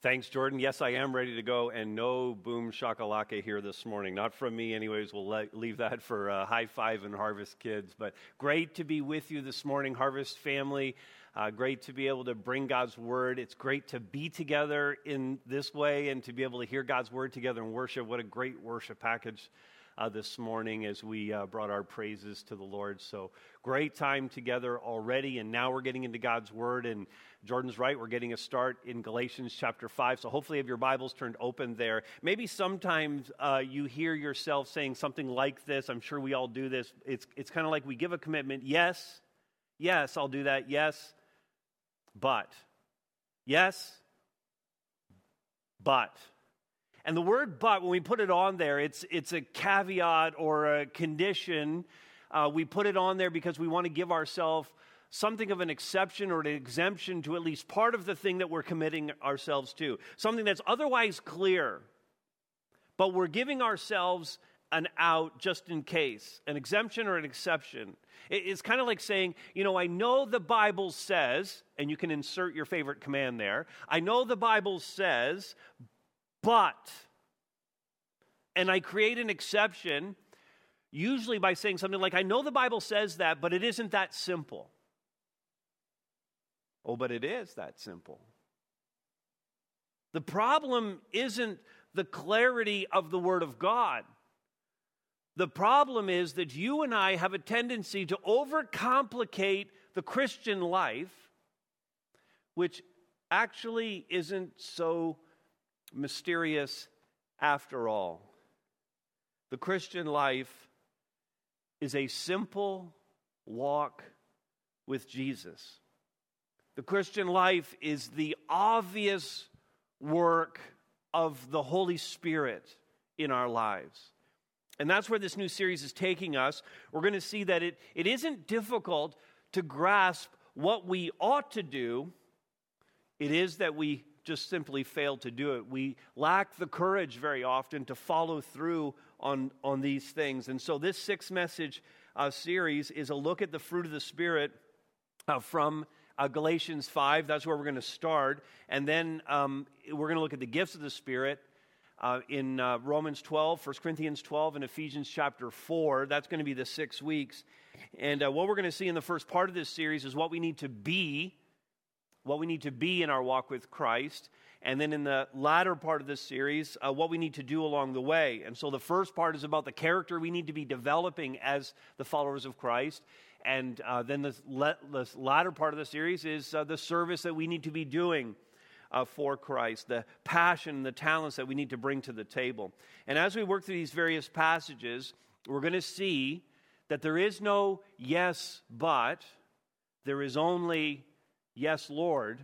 Thanks, Jordan. Yes, I am ready to go, and no boom shakalaka here this morning. Not from me, anyways. We'll le- leave that for uh, High Five and Harvest Kids. But great to be with you this morning, Harvest family. Uh, great to be able to bring God's word. It's great to be together in this way and to be able to hear God's word together and worship. What a great worship package uh, this morning as we uh, brought our praises to the Lord. So great time together already, and now we're getting into God's Word. And Jordan's right, we're getting a start in Galatians chapter 5. So hopefully, have your Bibles turned open there. Maybe sometimes uh, you hear yourself saying something like this. I'm sure we all do this. It's, it's kind of like we give a commitment yes, yes, I'll do that, yes, but. Yes, but. And the word but, when we put it on there, it's, it's a caveat or a condition. Uh, we put it on there because we want to give ourselves something of an exception or an exemption to at least part of the thing that we're committing ourselves to. Something that's otherwise clear, but we're giving ourselves an out just in case, an exemption or an exception. It's kind of like saying, you know, I know the Bible says, and you can insert your favorite command there. I know the Bible says, but, and I create an exception, usually by saying something like, I know the Bible says that, but it isn't that simple. Oh, but it is that simple. The problem isn't the clarity of the Word of God. The problem is that you and I have a tendency to overcomplicate the Christian life, which actually isn't so mysterious after all. The Christian life is a simple walk with Jesus. The Christian life is the obvious work of the Holy Spirit in our lives. And that's where this new series is taking us. We're going to see that it, it isn't difficult to grasp what we ought to do, it is that we just simply fail to do it. We lack the courage very often to follow through on, on these things. And so, this six message uh, series is a look at the fruit of the Spirit uh, from uh, Galatians 5. That's where we're going to start. And then um, we're going to look at the gifts of the Spirit. Uh, in uh, Romans 12, 1 Corinthians 12, and Ephesians chapter 4. That's going to be the six weeks. And uh, what we're going to see in the first part of this series is what we need to be what we need to be in our walk with Christ. And then in the latter part of this series, uh, what we need to do along the way. And so the first part is about the character we need to be developing as the followers of Christ. And uh, then the, le- the latter part of the series is uh, the service that we need to be doing uh, for Christ, the passion, and the talents that we need to bring to the table. And as we work through these various passages, we're going to see that there is no yes, but, there is only Yes, Lord,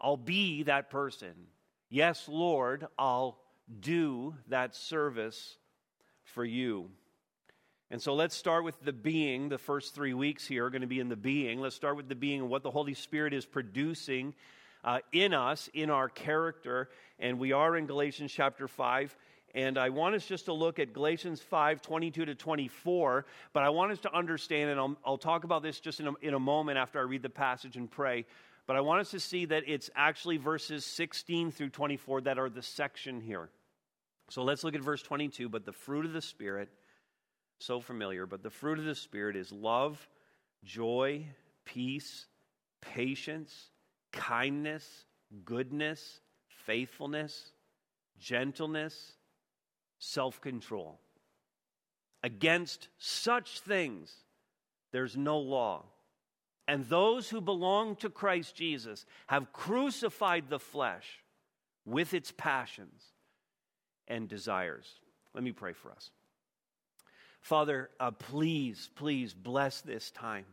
I'll be that person. Yes, Lord, I'll do that service for you. And so let's start with the being. The first three weeks here are going to be in the being. Let's start with the being and what the Holy Spirit is producing uh, in us, in our character. And we are in Galatians chapter 5. And I want us just to look at Galatians 5 22 to 24. But I want us to understand, and I'll, I'll talk about this just in a, in a moment after I read the passage and pray. But I want us to see that it's actually verses 16 through 24 that are the section here. So let's look at verse 22. But the fruit of the Spirit, so familiar, but the fruit of the Spirit is love, joy, peace, patience, kindness, goodness, faithfulness, gentleness self control. Against such things, there's no law. And those who belong to Christ Jesus have crucified the flesh with its passions and desires. Let me pray for us. Father, uh, please, please bless this time.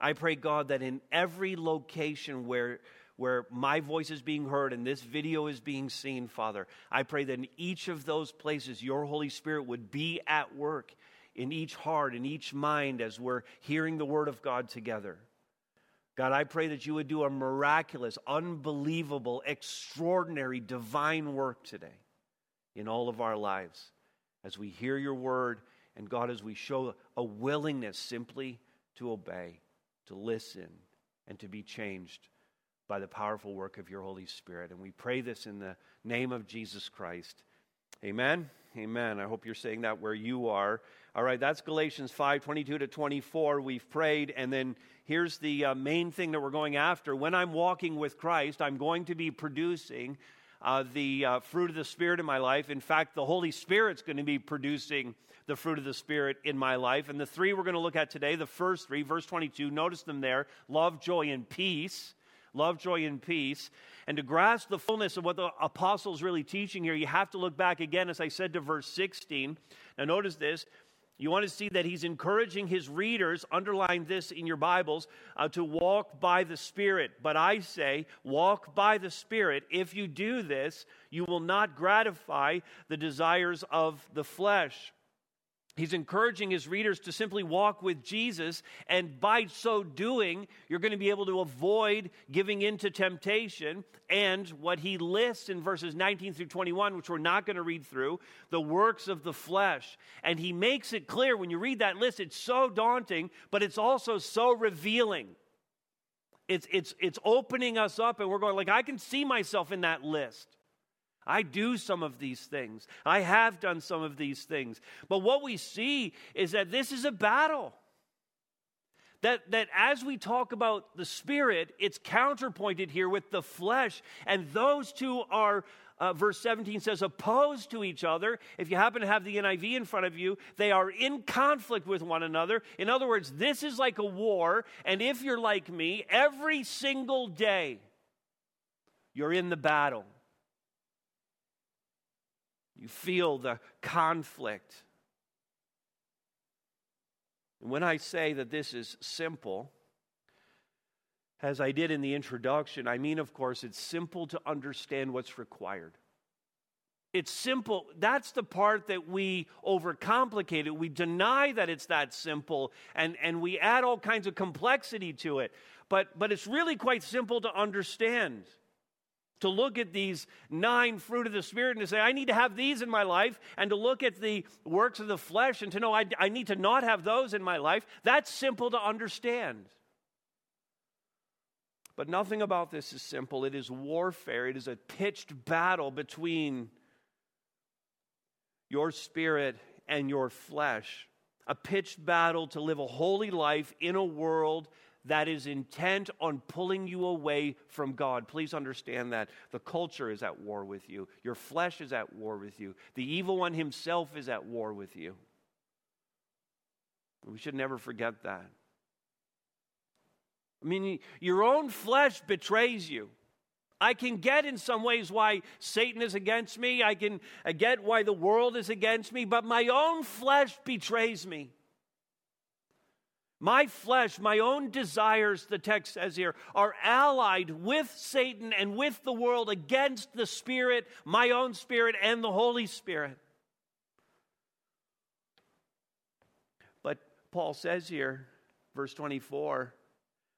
I pray, God, that in every location where where my voice is being heard and this video is being seen, Father. I pray that in each of those places, your Holy Spirit would be at work in each heart, in each mind, as we're hearing the Word of God together. God, I pray that you would do a miraculous, unbelievable, extraordinary, divine work today in all of our lives as we hear your word and God, as we show a willingness simply to obey, to listen, and to be changed by the powerful work of your Holy Spirit. And we pray this in the name of Jesus Christ. Amen. Amen. I hope you're saying that where you are. All right, that's Galatians 5 22 to 24. We've prayed, and then here's the uh, main thing that we're going after. When I'm walking with Christ, I'm going to be producing uh, the uh, fruit of the Spirit in my life. In fact, the Holy Spirit's going to be producing the fruit of the Spirit in my life. And the three we're going to look at today, the first three, verse 22, notice them there love, joy, and peace. Love, joy, and peace. And to grasp the fullness of what the apostle is really teaching here, you have to look back again, as I said, to verse 16. Now, notice this. You want to see that he's encouraging his readers, underline this in your Bibles, uh, to walk by the Spirit. But I say, walk by the Spirit. If you do this, you will not gratify the desires of the flesh. He's encouraging his readers to simply walk with Jesus, and by so doing, you're going to be able to avoid giving in to temptation. And what he lists in verses 19 through 21, which we're not going to read through, the works of the flesh. And he makes it clear when you read that list, it's so daunting, but it's also so revealing. It's, it's, it's opening us up, and we're going, like, I can see myself in that list. I do some of these things. I have done some of these things. But what we see is that this is a battle. That, that as we talk about the spirit, it's counterpointed here with the flesh, and those two are, uh, verse 17 says, opposed to each other. If you happen to have the NIV in front of you, they are in conflict with one another. In other words, this is like a war, and if you're like me, every single day you're in the battle. You feel the conflict. And when I say that this is simple, as I did in the introduction, I mean, of course, it's simple to understand what's required. It's simple. That's the part that we overcomplicate it. We deny that it's that simple and, and we add all kinds of complexity to it. But, but it's really quite simple to understand to look at these nine fruit of the Spirit and to say, I need to have these in my life, and to look at the works of the flesh and to know I, I need to not have those in my life, that's simple to understand. But nothing about this is simple. It is warfare, it is a pitched battle between your spirit and your flesh. A pitched battle to live a holy life in a world that is intent on pulling you away from God. Please understand that. The culture is at war with you, your flesh is at war with you, the evil one himself is at war with you. We should never forget that. I mean, your own flesh betrays you. I can get in some ways why Satan is against me. I can uh, get why the world is against me, but my own flesh betrays me. My flesh, my own desires, the text says here, are allied with Satan and with the world against the Spirit, my own Spirit, and the Holy Spirit. But Paul says here, verse 24,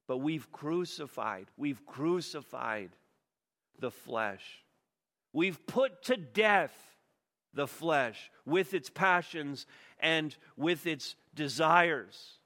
but we've crucified, we've crucified the flesh. We've put to death the flesh with its passions and with its desires.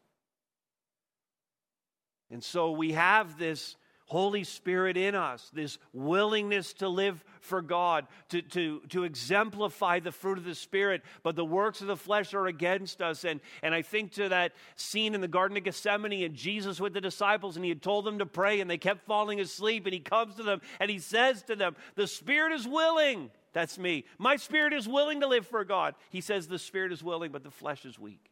And so we have this Holy Spirit in us, this willingness to live for God, to, to, to exemplify the fruit of the Spirit, but the works of the flesh are against us. And, and I think to that scene in the Garden of Gethsemane and Jesus with the disciples, and he had told them to pray, and they kept falling asleep, and he comes to them and he says to them, The Spirit is willing. That's me. My spirit is willing to live for God. He says, The Spirit is willing, but the flesh is weak.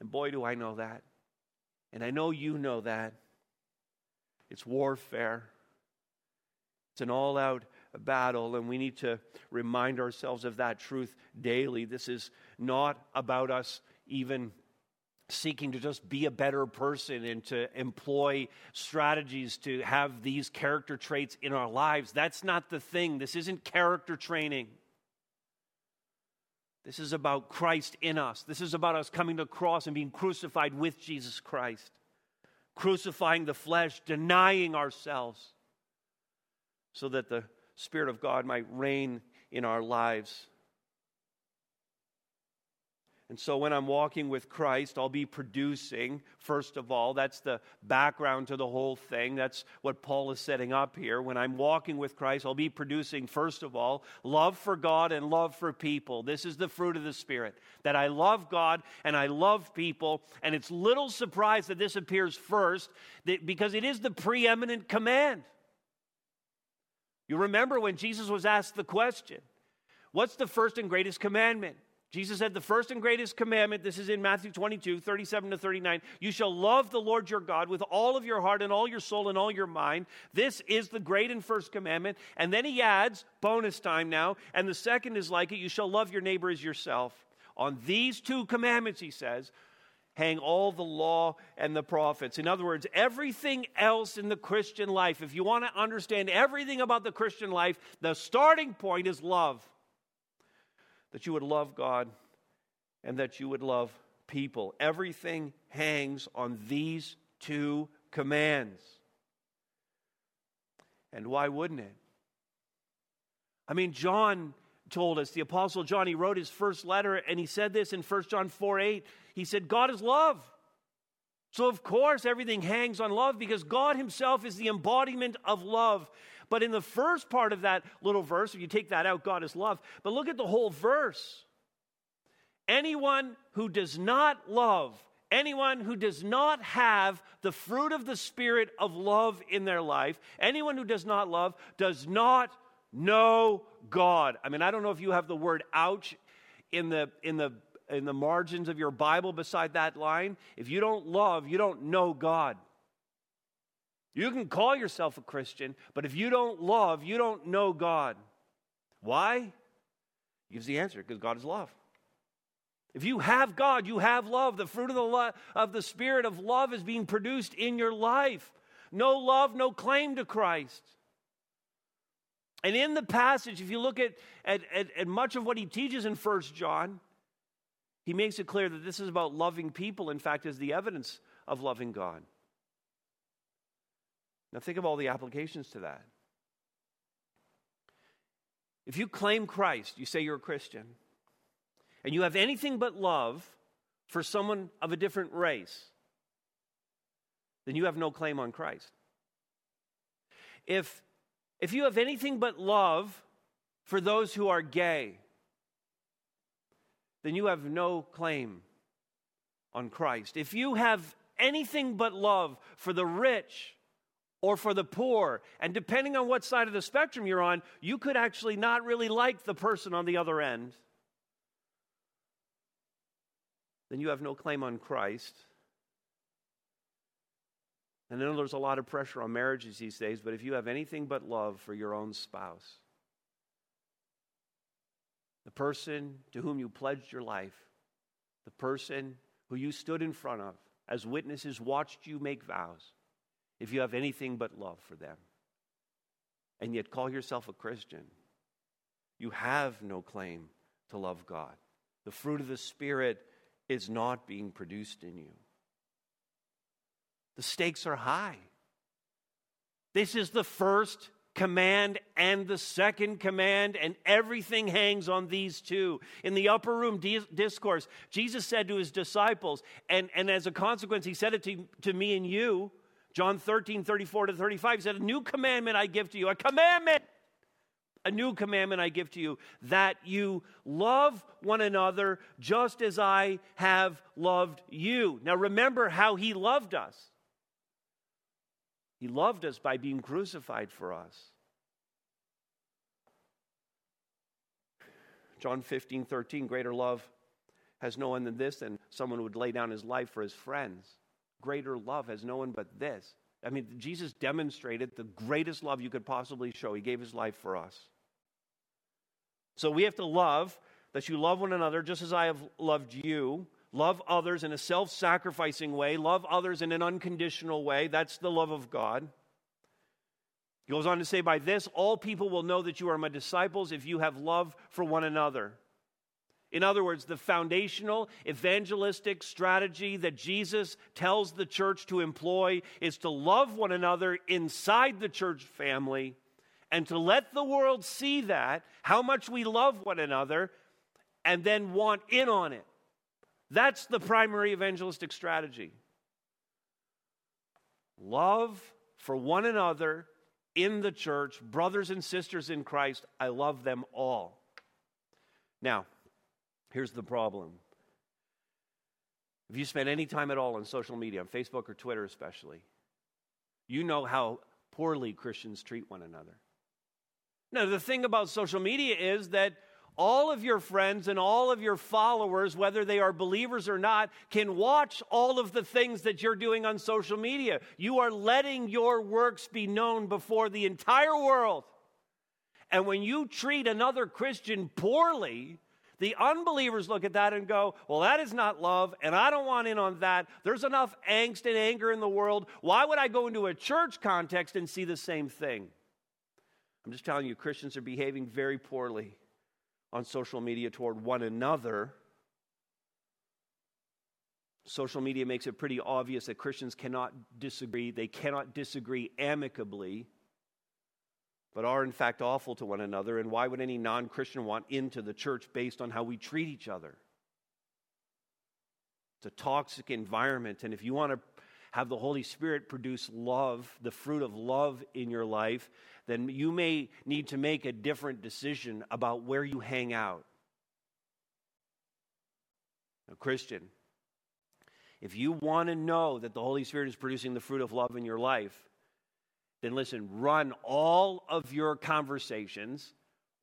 And boy, do I know that. And I know you know that. It's warfare, it's an all out battle, and we need to remind ourselves of that truth daily. This is not about us even seeking to just be a better person and to employ strategies to have these character traits in our lives. That's not the thing. This isn't character training. This is about Christ in us. This is about us coming to the cross and being crucified with Jesus Christ, crucifying the flesh, denying ourselves, so that the Spirit of God might reign in our lives. And so when I'm walking with Christ, I'll be producing, first of all. That's the background to the whole thing. That's what Paul is setting up here. When I'm walking with Christ, I'll be producing, first of all, love for God and love for people. This is the fruit of the Spirit that I love God and I love people. And it's little surprise that this appears first because it is the preeminent command. You remember when Jesus was asked the question, What's the first and greatest commandment? Jesus said, The first and greatest commandment, this is in Matthew 22, 37 to 39, you shall love the Lord your God with all of your heart and all your soul and all your mind. This is the great and first commandment. And then he adds, bonus time now, and the second is like it, you shall love your neighbor as yourself. On these two commandments, he says, hang all the law and the prophets. In other words, everything else in the Christian life, if you want to understand everything about the Christian life, the starting point is love that you would love God and that you would love people. Everything hangs on these two commands. And why wouldn't it? I mean, John told us, the Apostle John, he wrote his first letter and he said this in 1 John 4 8. He said, God is love. So, of course, everything hangs on love because God Himself is the embodiment of love. But in the first part of that little verse, if you take that out, God is love. But look at the whole verse. Anyone who does not love, anyone who does not have the fruit of the Spirit of love in their life, anyone who does not love, does not know God. I mean, I don't know if you have the word ouch in the, in the, in the margins of your Bible beside that line. If you don't love, you don't know God. You can call yourself a Christian, but if you don't love, you don't know God. Why? He gives the answer because God is love. If you have God, you have love. The fruit of the, lo- of the Spirit of love is being produced in your life. No love, no claim to Christ. And in the passage, if you look at, at, at, at much of what he teaches in First John, he makes it clear that this is about loving people, in fact, is the evidence of loving God. Now, think of all the applications to that. If you claim Christ, you say you're a Christian, and you have anything but love for someone of a different race, then you have no claim on Christ. If, if you have anything but love for those who are gay, then you have no claim on Christ. If you have anything but love for the rich or for the poor. And depending on what side of the spectrum you're on, you could actually not really like the person on the other end. Then you have no claim on Christ. And I know there's a lot of pressure on marriages these days, but if you have anything but love for your own spouse, the person to whom you pledged your life, the person who you stood in front of as witnesses, watched you make vows, if you have anything but love for them, and yet call yourself a Christian, you have no claim to love God. The fruit of the Spirit is not being produced in you. The stakes are high. This is the first command and the second command, and everything hangs on these two. In the upper room discourse, Jesus said to his disciples, and, and as a consequence, he said it to, to me and you John 13, 34 to 35 said, A new commandment I give to you, a commandment, a new commandment I give to you, that you love one another just as I have loved you. Now remember how he loved us. He loved us by being crucified for us. John 15, 13, greater love has no one than this, and someone would lay down his life for his friends greater love has no one but this. I mean, Jesus demonstrated the greatest love you could possibly show. He gave his life for us. So we have to love that you love one another just as I have loved you. Love others in a self sacrificing way. Love others in an unconditional way. That's the love of God. He goes on to say, By this, all people will know that you are my disciples if you have love for one another. In other words, the foundational evangelistic strategy that Jesus tells the church to employ is to love one another inside the church family and to let the world see that, how much we love one another, and then want in on it. That's the primary evangelistic strategy. Love for one another in the church, brothers and sisters in Christ. I love them all. Now, here's the problem. If you spend any time at all on social media, on Facebook or Twitter especially, you know how poorly Christians treat one another. Now, the thing about social media is that all of your friends and all of your followers, whether they are believers or not, can watch all of the things that you're doing on social media. You are letting your works be known before the entire world. And when you treat another Christian poorly, the unbelievers look at that and go, Well, that is not love, and I don't want in on that. There's enough angst and anger in the world. Why would I go into a church context and see the same thing? I'm just telling you, Christians are behaving very poorly on social media toward one another. Social media makes it pretty obvious that Christians cannot disagree. They cannot disagree amicably, but are in fact awful to one another. And why would any non Christian want into the church based on how we treat each other? It's a toxic environment. And if you want to have the Holy Spirit produce love, the fruit of love in your life, then you may need to make a different decision about where you hang out. Now, Christian, if you want to know that the Holy Spirit is producing the fruit of love in your life, then listen, run all of your conversations,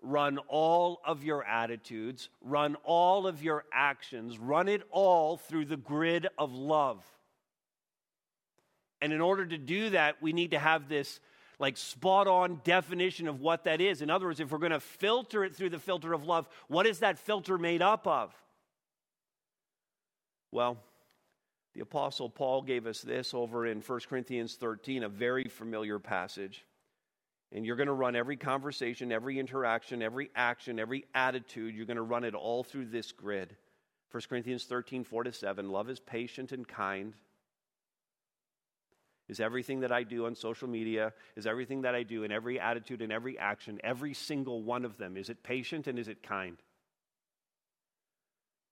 run all of your attitudes, run all of your actions, run it all through the grid of love. And in order to do that, we need to have this like spot on definition of what that is. In other words, if we're going to filter it through the filter of love, what is that filter made up of? Well, the Apostle Paul gave us this over in 1 Corinthians 13, a very familiar passage. And you're going to run every conversation, every interaction, every action, every attitude, you're going to run it all through this grid. 1 Corinthians 13, 4 to 7. Love is patient and kind. Is everything that I do on social media, is everything that I do in every attitude and every action, every single one of them, is it patient and is it kind?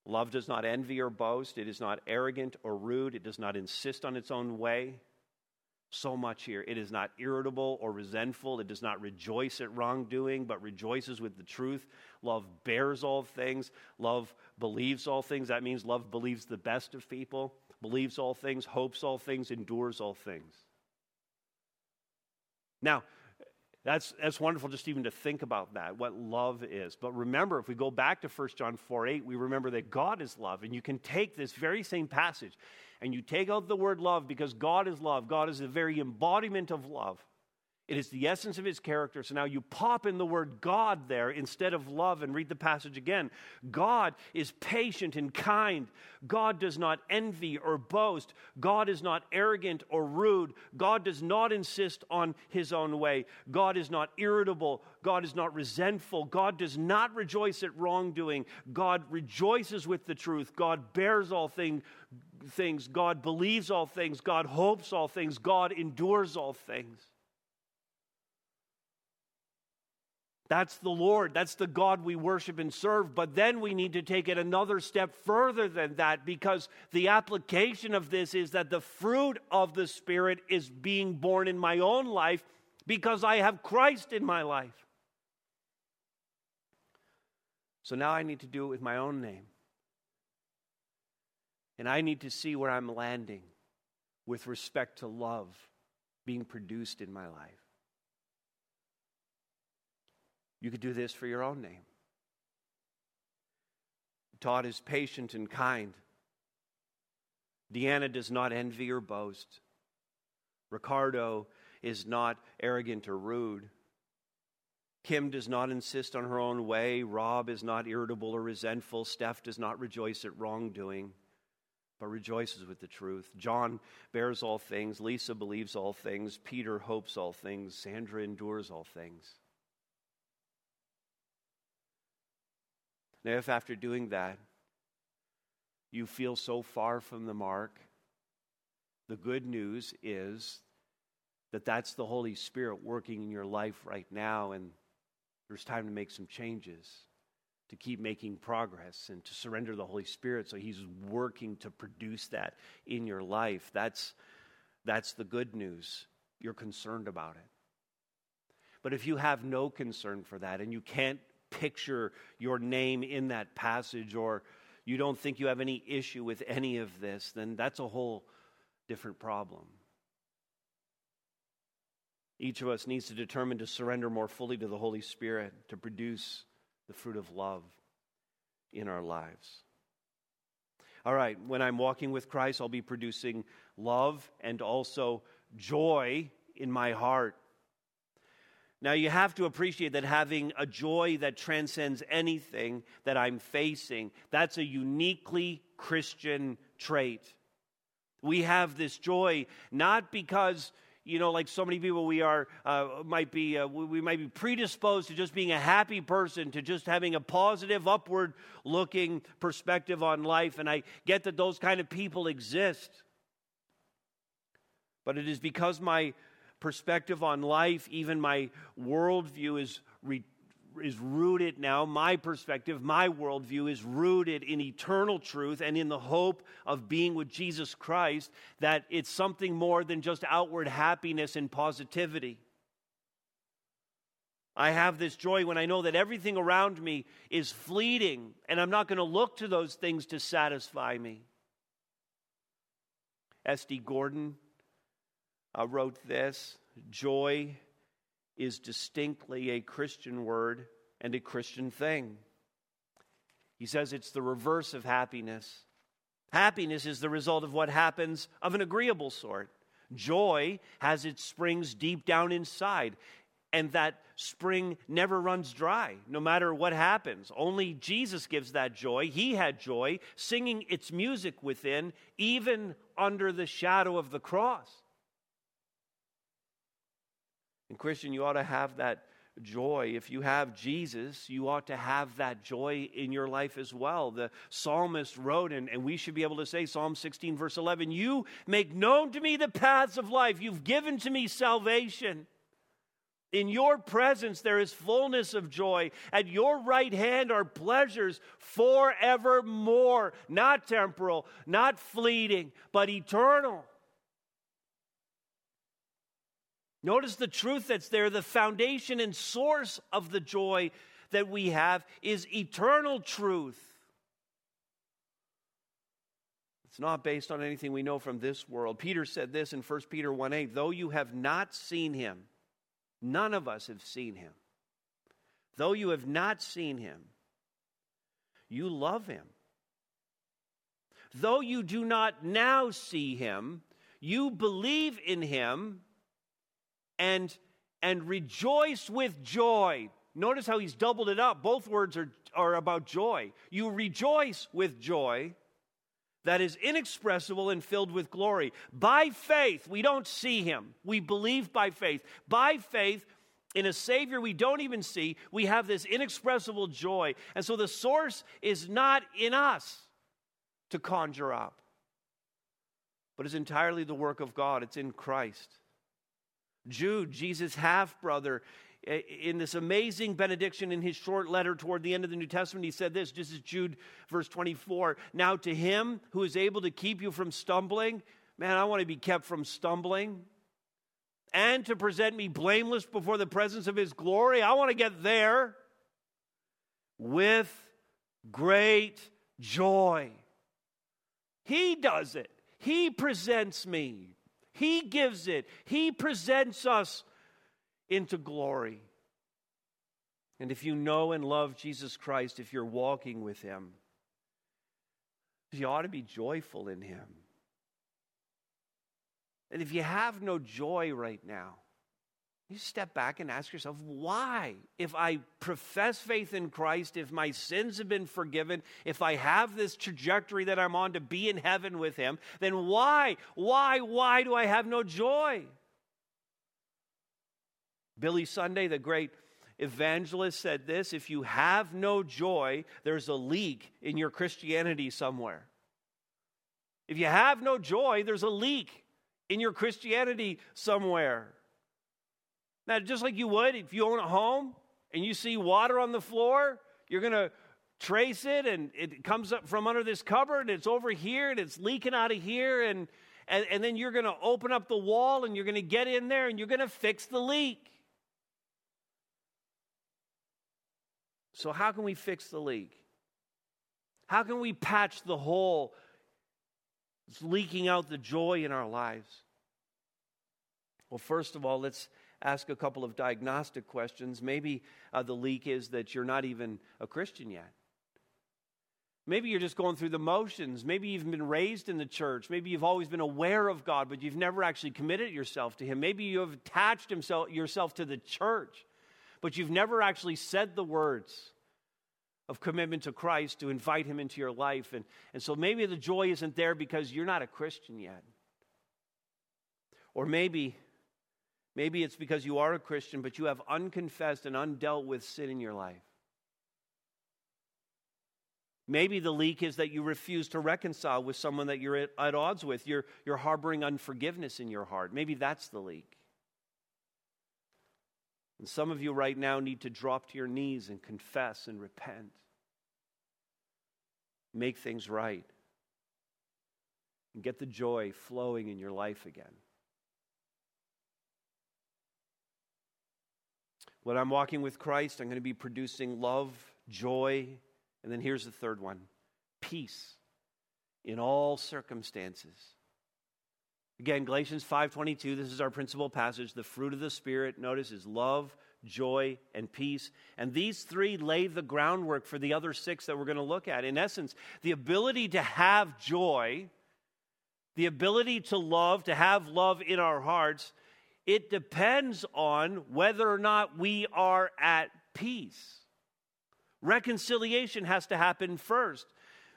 Love does not envy or boast. It is not arrogant or rude. It does not insist on its own way. So much here. It is not irritable or resentful. It does not rejoice at wrongdoing, but rejoices with the truth. Love bears all things. Love believes all things. That means love believes the best of people believes all things, hopes all things, endures all things. Now, that's, that's wonderful just even to think about that, what love is. But remember, if we go back to 1 John 4 8, we remember that God is love. And you can take this very same passage and you take out the word love because God is love. God is the very embodiment of love. It is the essence of his character. So now you pop in the word God there instead of love and read the passage again. God is patient and kind. God does not envy or boast. God is not arrogant or rude. God does not insist on his own way. God is not irritable. God is not resentful. God does not rejoice at wrongdoing. God rejoices with the truth. God bears all things. Things. God believes all things. God hopes all things. God endures all things. That's the Lord. That's the God we worship and serve. But then we need to take it another step further than that because the application of this is that the fruit of the Spirit is being born in my own life because I have Christ in my life. So now I need to do it with my own name. And I need to see where I'm landing with respect to love being produced in my life. You could do this for your own name. Todd is patient and kind. Deanna does not envy or boast. Ricardo is not arrogant or rude. Kim does not insist on her own way. Rob is not irritable or resentful. Steph does not rejoice at wrongdoing, but rejoices with the truth. John bears all things. Lisa believes all things. Peter hopes all things. Sandra endures all things. Now, if after doing that, you feel so far from the mark, the good news is that that's the Holy Spirit working in your life right now, and there's time to make some changes. to keep making progress and to surrender the Holy Spirit so He's working to produce that in your life. That's, that's the good news. You're concerned about it. But if you have no concern for that and you can't picture your name in that passage or you don't think you have any issue with any of this, then that's a whole different problem. Each of us needs to determine to surrender more fully to the Holy Spirit to produce the fruit of love in our lives. All right, when I'm walking with Christ, I'll be producing love and also joy in my heart. Now, you have to appreciate that having a joy that transcends anything that I'm facing, that's a uniquely Christian trait. We have this joy not because you know, like so many people, we are uh, might be uh, we might be predisposed to just being a happy person, to just having a positive, upward looking perspective on life. And I get that those kind of people exist, but it is because my perspective on life, even my worldview, is re- is rooted now, my perspective, my worldview is rooted in eternal truth and in the hope of being with Jesus Christ, that it's something more than just outward happiness and positivity. I have this joy when I know that everything around me is fleeting and I'm not going to look to those things to satisfy me. S.D. Gordon uh, wrote this Joy is distinctly a Christian word and a Christian thing. He says it's the reverse of happiness. Happiness is the result of what happens of an agreeable sort. Joy has its springs deep down inside, and that spring never runs dry, no matter what happens. Only Jesus gives that joy. He had joy, singing its music within, even under the shadow of the cross. And, Christian, you ought to have that joy. If you have Jesus, you ought to have that joy in your life as well. The psalmist wrote, and, and we should be able to say, Psalm 16, verse 11, You make known to me the paths of life. You've given to me salvation. In your presence there is fullness of joy. At your right hand are pleasures forevermore, not temporal, not fleeting, but eternal. Notice the truth that's there. The foundation and source of the joy that we have is eternal truth. It's not based on anything we know from this world. Peter said this in 1 Peter 1 8 though you have not seen him, none of us have seen him. Though you have not seen him, you love him. Though you do not now see him, you believe in him and, and rejoice with joy. Notice how he's doubled it up. Both words are, are about joy. You rejoice with joy that is inexpressible and filled with glory. By faith, we don't see him. We believe by faith. By faith, in a Savior we don't even see, we have this inexpressible joy. And so the source is not in us to conjure up, but is entirely the work of God. It's in Christ. Jude, Jesus' half brother, in this amazing benediction in his short letter toward the end of the New Testament, he said this, just as Jude, verse 24. Now, to him who is able to keep you from stumbling, man, I want to be kept from stumbling, and to present me blameless before the presence of his glory, I want to get there with great joy. He does it, he presents me he gives it, He presents us into glory. And if you know and love Jesus Christ, if you're walking with Him, you ought to be joyful in Him. And if you have no joy right now, you step back and ask yourself, why? If I profess faith in Christ, if my sins have been forgiven, if I have this trajectory that I'm on to be in heaven with Him, then why, why, why do I have no joy? Billy Sunday, the great evangelist, said this if you have no joy, there's a leak in your Christianity somewhere. If you have no joy, there's a leak in your Christianity somewhere. Now, just like you would if you own a home and you see water on the floor, you're going to trace it and it comes up from under this cupboard and it's over here and it's leaking out of here and and, and then you're going to open up the wall and you're going to get in there and you're going to fix the leak. So, how can we fix the leak? How can we patch the hole that's leaking out the joy in our lives? Well, first of all, let's ask a couple of diagnostic questions. Maybe uh, the leak is that you're not even a Christian yet. Maybe you're just going through the motions. Maybe you've been raised in the church. Maybe you've always been aware of God, but you've never actually committed yourself to Him. Maybe you have attached himself, yourself to the church, but you've never actually said the words of commitment to Christ to invite Him into your life. And, and so maybe the joy isn't there because you're not a Christian yet. Or maybe, maybe it's because you are a Christian, but you have unconfessed and undealt with sin in your life. Maybe the leak is that you refuse to reconcile with someone that you're at, at, odds with. You're, you're harboring unforgiveness in your heart. Maybe that's the leak. And some of you right now need to drop to your knees and confess and repent. Make things right. And get the joy flowing in your life again. When I'm walking with Christ, I'm going to be producing love, joy, and then here's the third one peace in all circumstances. Again, Galatians 5:22, this is our principal passage. The fruit of the spirit, notice, is love, joy, and peace. And these three lay the groundwork for the other six that we're going to look at. In essence, the ability to have joy, the ability to love, to have love in our hearts, it depends on whether or not we are at peace. Reconciliation has to happen first.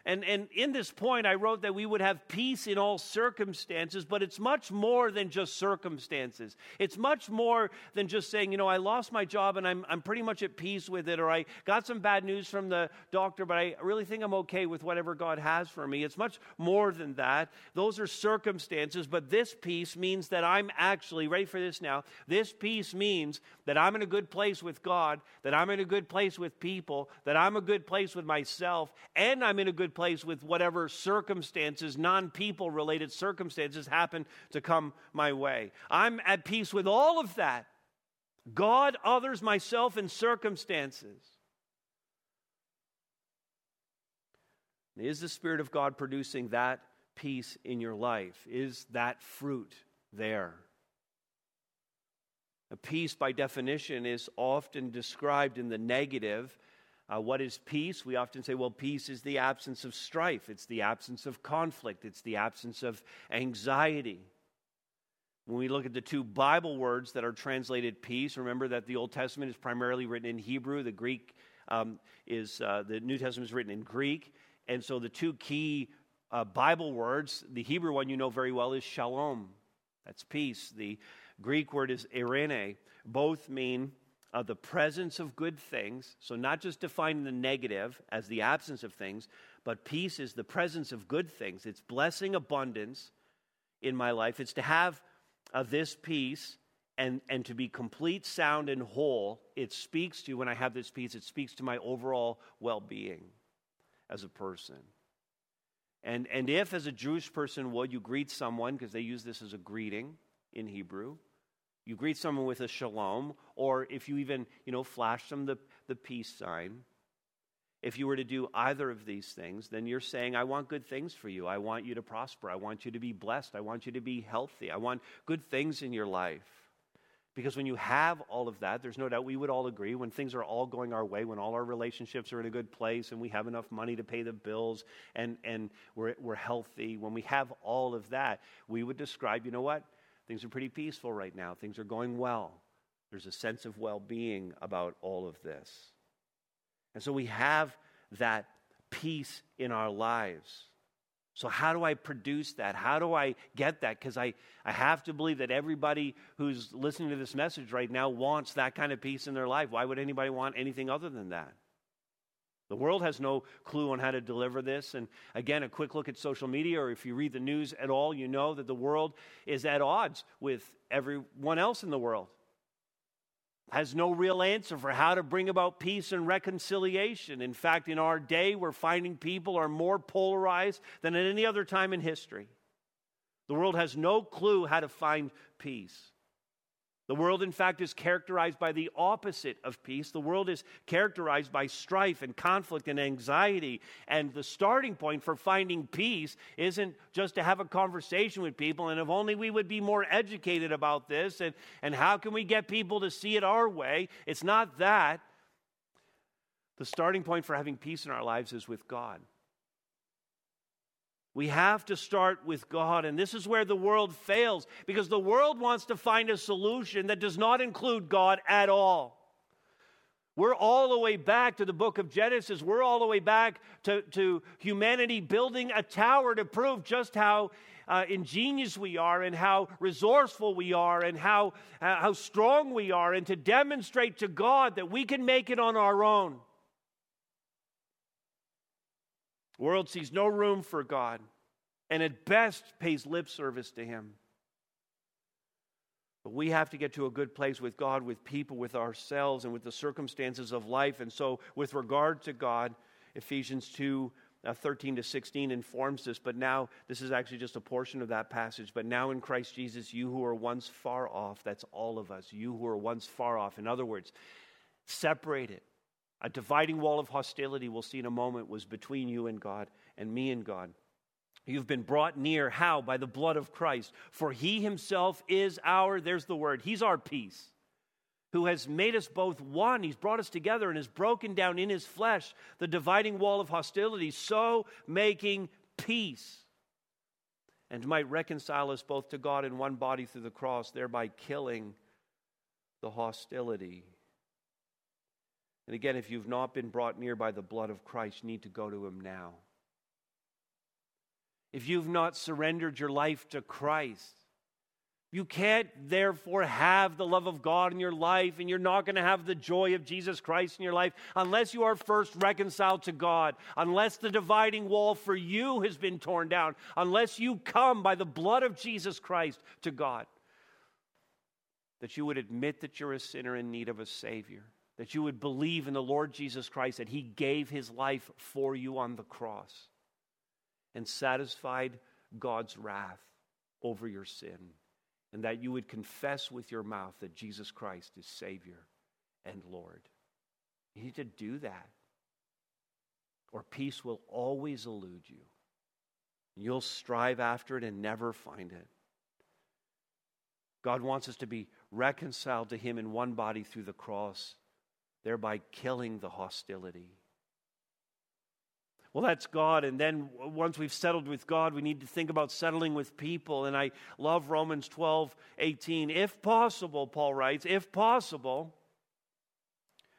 And, and in this point, I wrote that we would have peace in all circumstances, but it's much more than just circumstances. It's much more than just saying, you know, I lost my job and I'm, I'm pretty much at peace with it, or I got some bad news from the doctor, but I really think I'm okay with whatever God has for me. It's much more than that. Those are circumstances, but this peace means that I'm actually, ready for this now, this peace means that I'm in a good place with God, that I'm in a good place with people, that I'm a good place with myself, and I'm in a good place with whatever circumstances, non people related circumstances, happen to come my way. I'm at peace with all of that God, others, myself, and circumstances. Is the Spirit of God producing that peace in your life? Is that fruit there? A peace, by definition, is often described in the negative uh, what is peace? We often say, well, peace is the absence of strife, it's the absence of conflict, it's the absence of anxiety. When we look at the two Bible words that are translated peace, remember that the Old Testament is primarily written in Hebrew. The Greek um, is, uh, the New Testament is written in Greek. And so the two key uh, Bible words, the Hebrew one you know very well is shalom. That's peace. The Greek word is eirene. Both mean of the presence of good things. So, not just defining the negative as the absence of things, but peace is the presence of good things. It's blessing abundance in my life. It's to have uh, this peace and, and to be complete, sound, and whole. It speaks to, when I have this peace, it speaks to my overall well being as a person. And, and if, as a Jewish person would, you greet someone, because they use this as a greeting in Hebrew, you greet someone with a shalom, or if you even, you know, flash them the, the peace sign. If you were to do either of these things, then you're saying, I want good things for you. I want you to prosper. I want you to be blessed. I want you to be healthy. I want good things in your life. Because when you have all of that, there's no doubt we would all agree when things are all going our way, when all our relationships are in a good place and we have enough money to pay the bills and, and we're, we're healthy, when we have all of that, we would describe, you know what? Things are pretty peaceful right now. Things are going well. There's a sense of well being about all of this. And so we have that peace in our lives. So, how do I produce that? How do I get that? Because I, I have to believe that everybody who's listening to this message right now wants that kind of peace in their life. Why would anybody want anything other than that? The world has no clue on how to deliver this. And again, a quick look at social media, or if you read the news at all, you know that the world is at odds with everyone else in the world. has no real answer for how to bring about peace and reconciliation. In fact, in our day, we're finding people are more polarized than at any other time in history. The world has no clue how to find peace. The world, in fact, is characterized by the opposite of peace. The world is characterized by strife and conflict and anxiety. And the starting point for finding peace isn't just to have a conversation with people, and if only we would be more educated about this, and, and how can we get people to see it our way? It's not that. The starting point for having peace in our lives is with God. We have to start with God. And this is where the world fails because the world wants to find a solution that does not include God at all. We're all the way back to the book of Genesis. We're all the way back to, to humanity building a tower to prove just how uh, ingenious we are and how resourceful we are and how, uh, how strong we are, and to demonstrate to God that we can make it on our own. The world sees no room for God and at best pays lip service to Him. But we have to get to a good place with God, with people, with ourselves, and with the circumstances of life. And so, with regard to God, Ephesians 2 uh, 13 to 16 informs this. But now, this is actually just a portion of that passage. But now in Christ Jesus, you who were once far off, that's all of us, you who were once far off. In other words, separated a dividing wall of hostility, we'll see in a moment, was between you and God and me and God. You've been brought near. How? By the blood of Christ. For he himself is our, there's the word, he's our peace, who has made us both one. He's brought us together and has broken down in his flesh the dividing wall of hostility, so making peace. And might reconcile us both to God in one body through the cross, thereby killing the hostility. And again, if you've not been brought near by the blood of Christ, you need to go to Him now. If you've not surrendered your life to Christ, you can't therefore have the love of God in your life, and you're not going to have the joy of Jesus Christ in your life unless you are first reconciled to God, unless the dividing wall for you has been torn down, unless you come by the blood of Jesus Christ to God. That you would admit that you're a sinner in need of a Savior that you would believe in the Lord Jesus Christ, that He gave His life for you on the cross and satisfied God's wrath over your sin, and that you would confess with your mouth that Jesus Christ is Savior and Lord. You need to do that, or peace will always elude you. You'll strive after it and never find it. God wants us to be reconciled to Him in one body through the cross thereby killing the hostility. Well, that's God. And then once we've settled with God, we need to think about settling with people. And I love Romans 12, 18. If possible, Paul writes, if possible,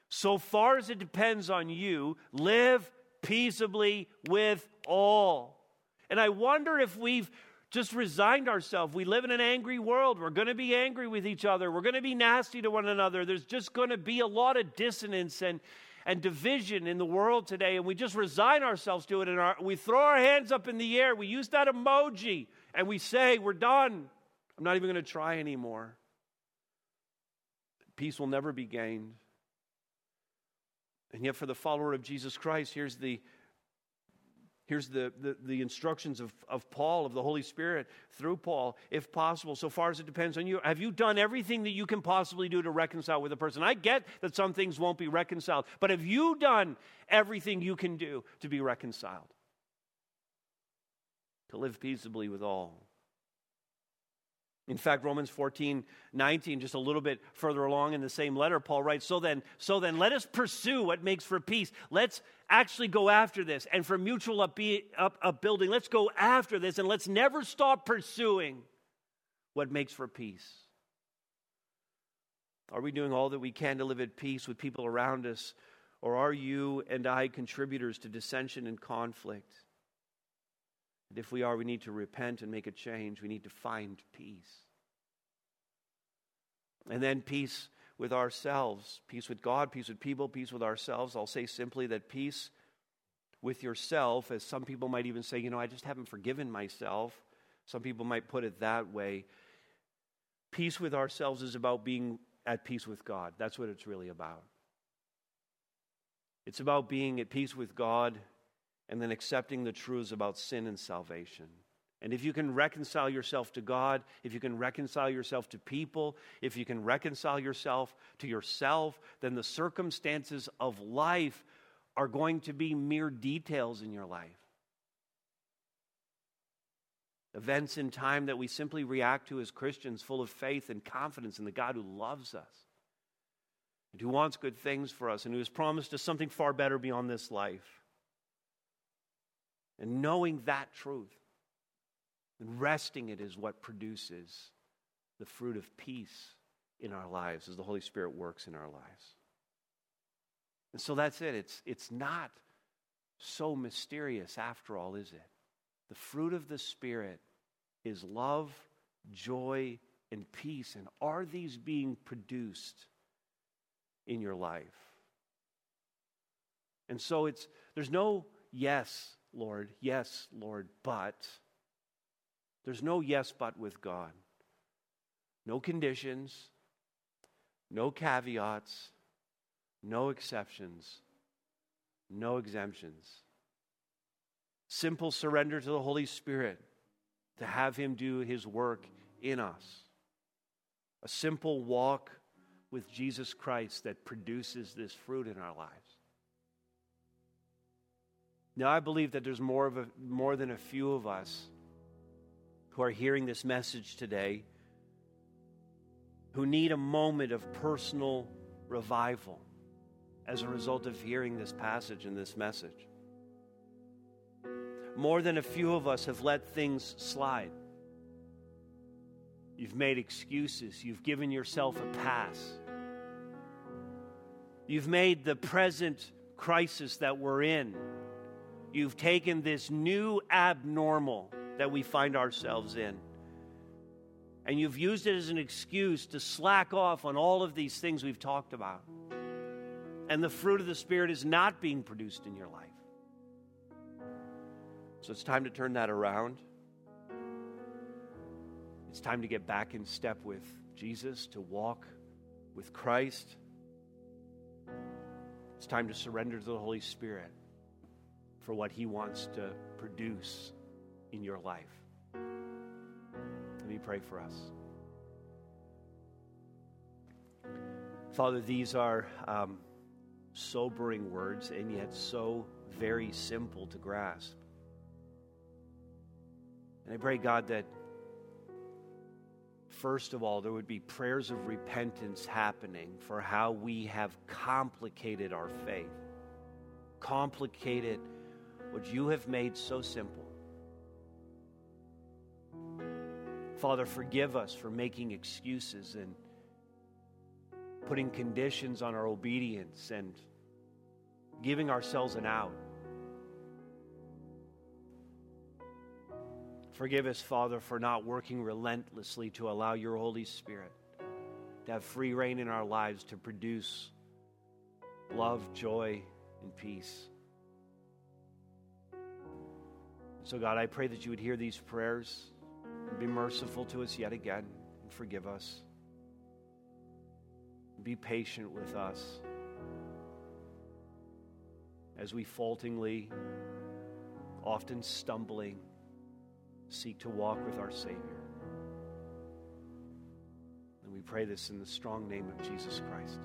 so far as it depends on you, live peaceably with all. And I wonder if we've just resigned ourselves. We live in an angry world. We're going to be angry with each other. We're going to be nasty to one another. There's just going to be a lot of dissonance and, and division in the world today. And we just resign ourselves to it. And our, we throw our hands up in the air. We use that emoji and we say, We're done. I'm not even going to try anymore. Peace will never be gained. And yet, for the follower of Jesus Christ, here's the Here's the, the, the, instructions of, of Paul, of the Holy Spirit through Paul, if possible, so far as it depends on you. Have you done everything that you can possibly do to reconcile with a person? I get that some things won't be reconciled, but have you done everything you can do to be reconciled? To live peaceably with all. In fact, Romans 14, 19, just a little bit further along in the same letter, Paul writes, So then, so then let us pursue what makes for peace. Let's actually go after this. And for mutual up, upbuilding, let's go after this and let's never stop pursuing what makes for peace. Are we doing all that we can to live at peace with people around us? Or are you and I contributors to dissension and conflict? And if we are, we need to repent and make a change. We need to find peace. And then peace with ourselves, peace with God, peace with people, peace with ourselves. I'll say simply that peace with yourself, as some people might even say, you know, I just haven't forgiven myself. Some people might put it that way. Peace with ourselves is about being at peace with God. That's what it's really about. It's about being at peace with God and then accepting the truths about sin and salvation. And if you can reconcile yourself to God, if you can reconcile yourself to people, if you can reconcile yourself to yourself, then the circumstances of life are going to be mere details in your life. Events in time that we simply react to as Christians, full of faith and confidence in the God who loves us and who wants good things for us and who has promised us something far better beyond this life. And knowing that truth and resting it is what produces the fruit of peace in our lives as the Holy Spirit works in our lives. And so that's it. It's, it's not so mysterious after all, is it? The fruit of the Spirit is love, joy, and peace. And are these being produced in your life? And so it's there's no yes, Lord, yes, Lord, but there's no yes, but with God. No conditions, no caveats, no exceptions, no exemptions. Simple surrender to the Holy Spirit to have Him do His work in us. A simple walk with Jesus Christ that produces this fruit in our lives. Now, I believe that there's more, of a, more than a few of us who are hearing this message today who need a moment of personal revival as a result of hearing this passage and this message. More than a few of us have let things slide. You've made excuses. You've given yourself a pass. You've made the present crisis that we're in. You've taken this new abnormal that we find ourselves in. And you've used it as an excuse to slack off on all of these things we've talked about. And the fruit of the Spirit is not being produced in your life. So it's time to turn that around. It's time to get back in step with Jesus, to walk with Christ. It's time to surrender to the Holy Spirit for what He wants to produce in your life. Let me pray for us. Father, these are um, sobering words and yet so very simple to grasp. And I pray, God, that first of all, there would be prayers of repentance happening for how we have complicated our faith, complicated what you have made so simple. Father, forgive us for making excuses and putting conditions on our obedience and giving ourselves an out. Forgive us, Father, for not working relentlessly to allow your Holy Spirit to have free rein in our lives to produce love, joy, and peace. So, God, I pray that you would hear these prayers. and Be merciful to us yet again and forgive us. Be patient with us as we faultingly, often stumbling, seek to walk with our Savior. And we pray this in the strong name of Jesus Christ.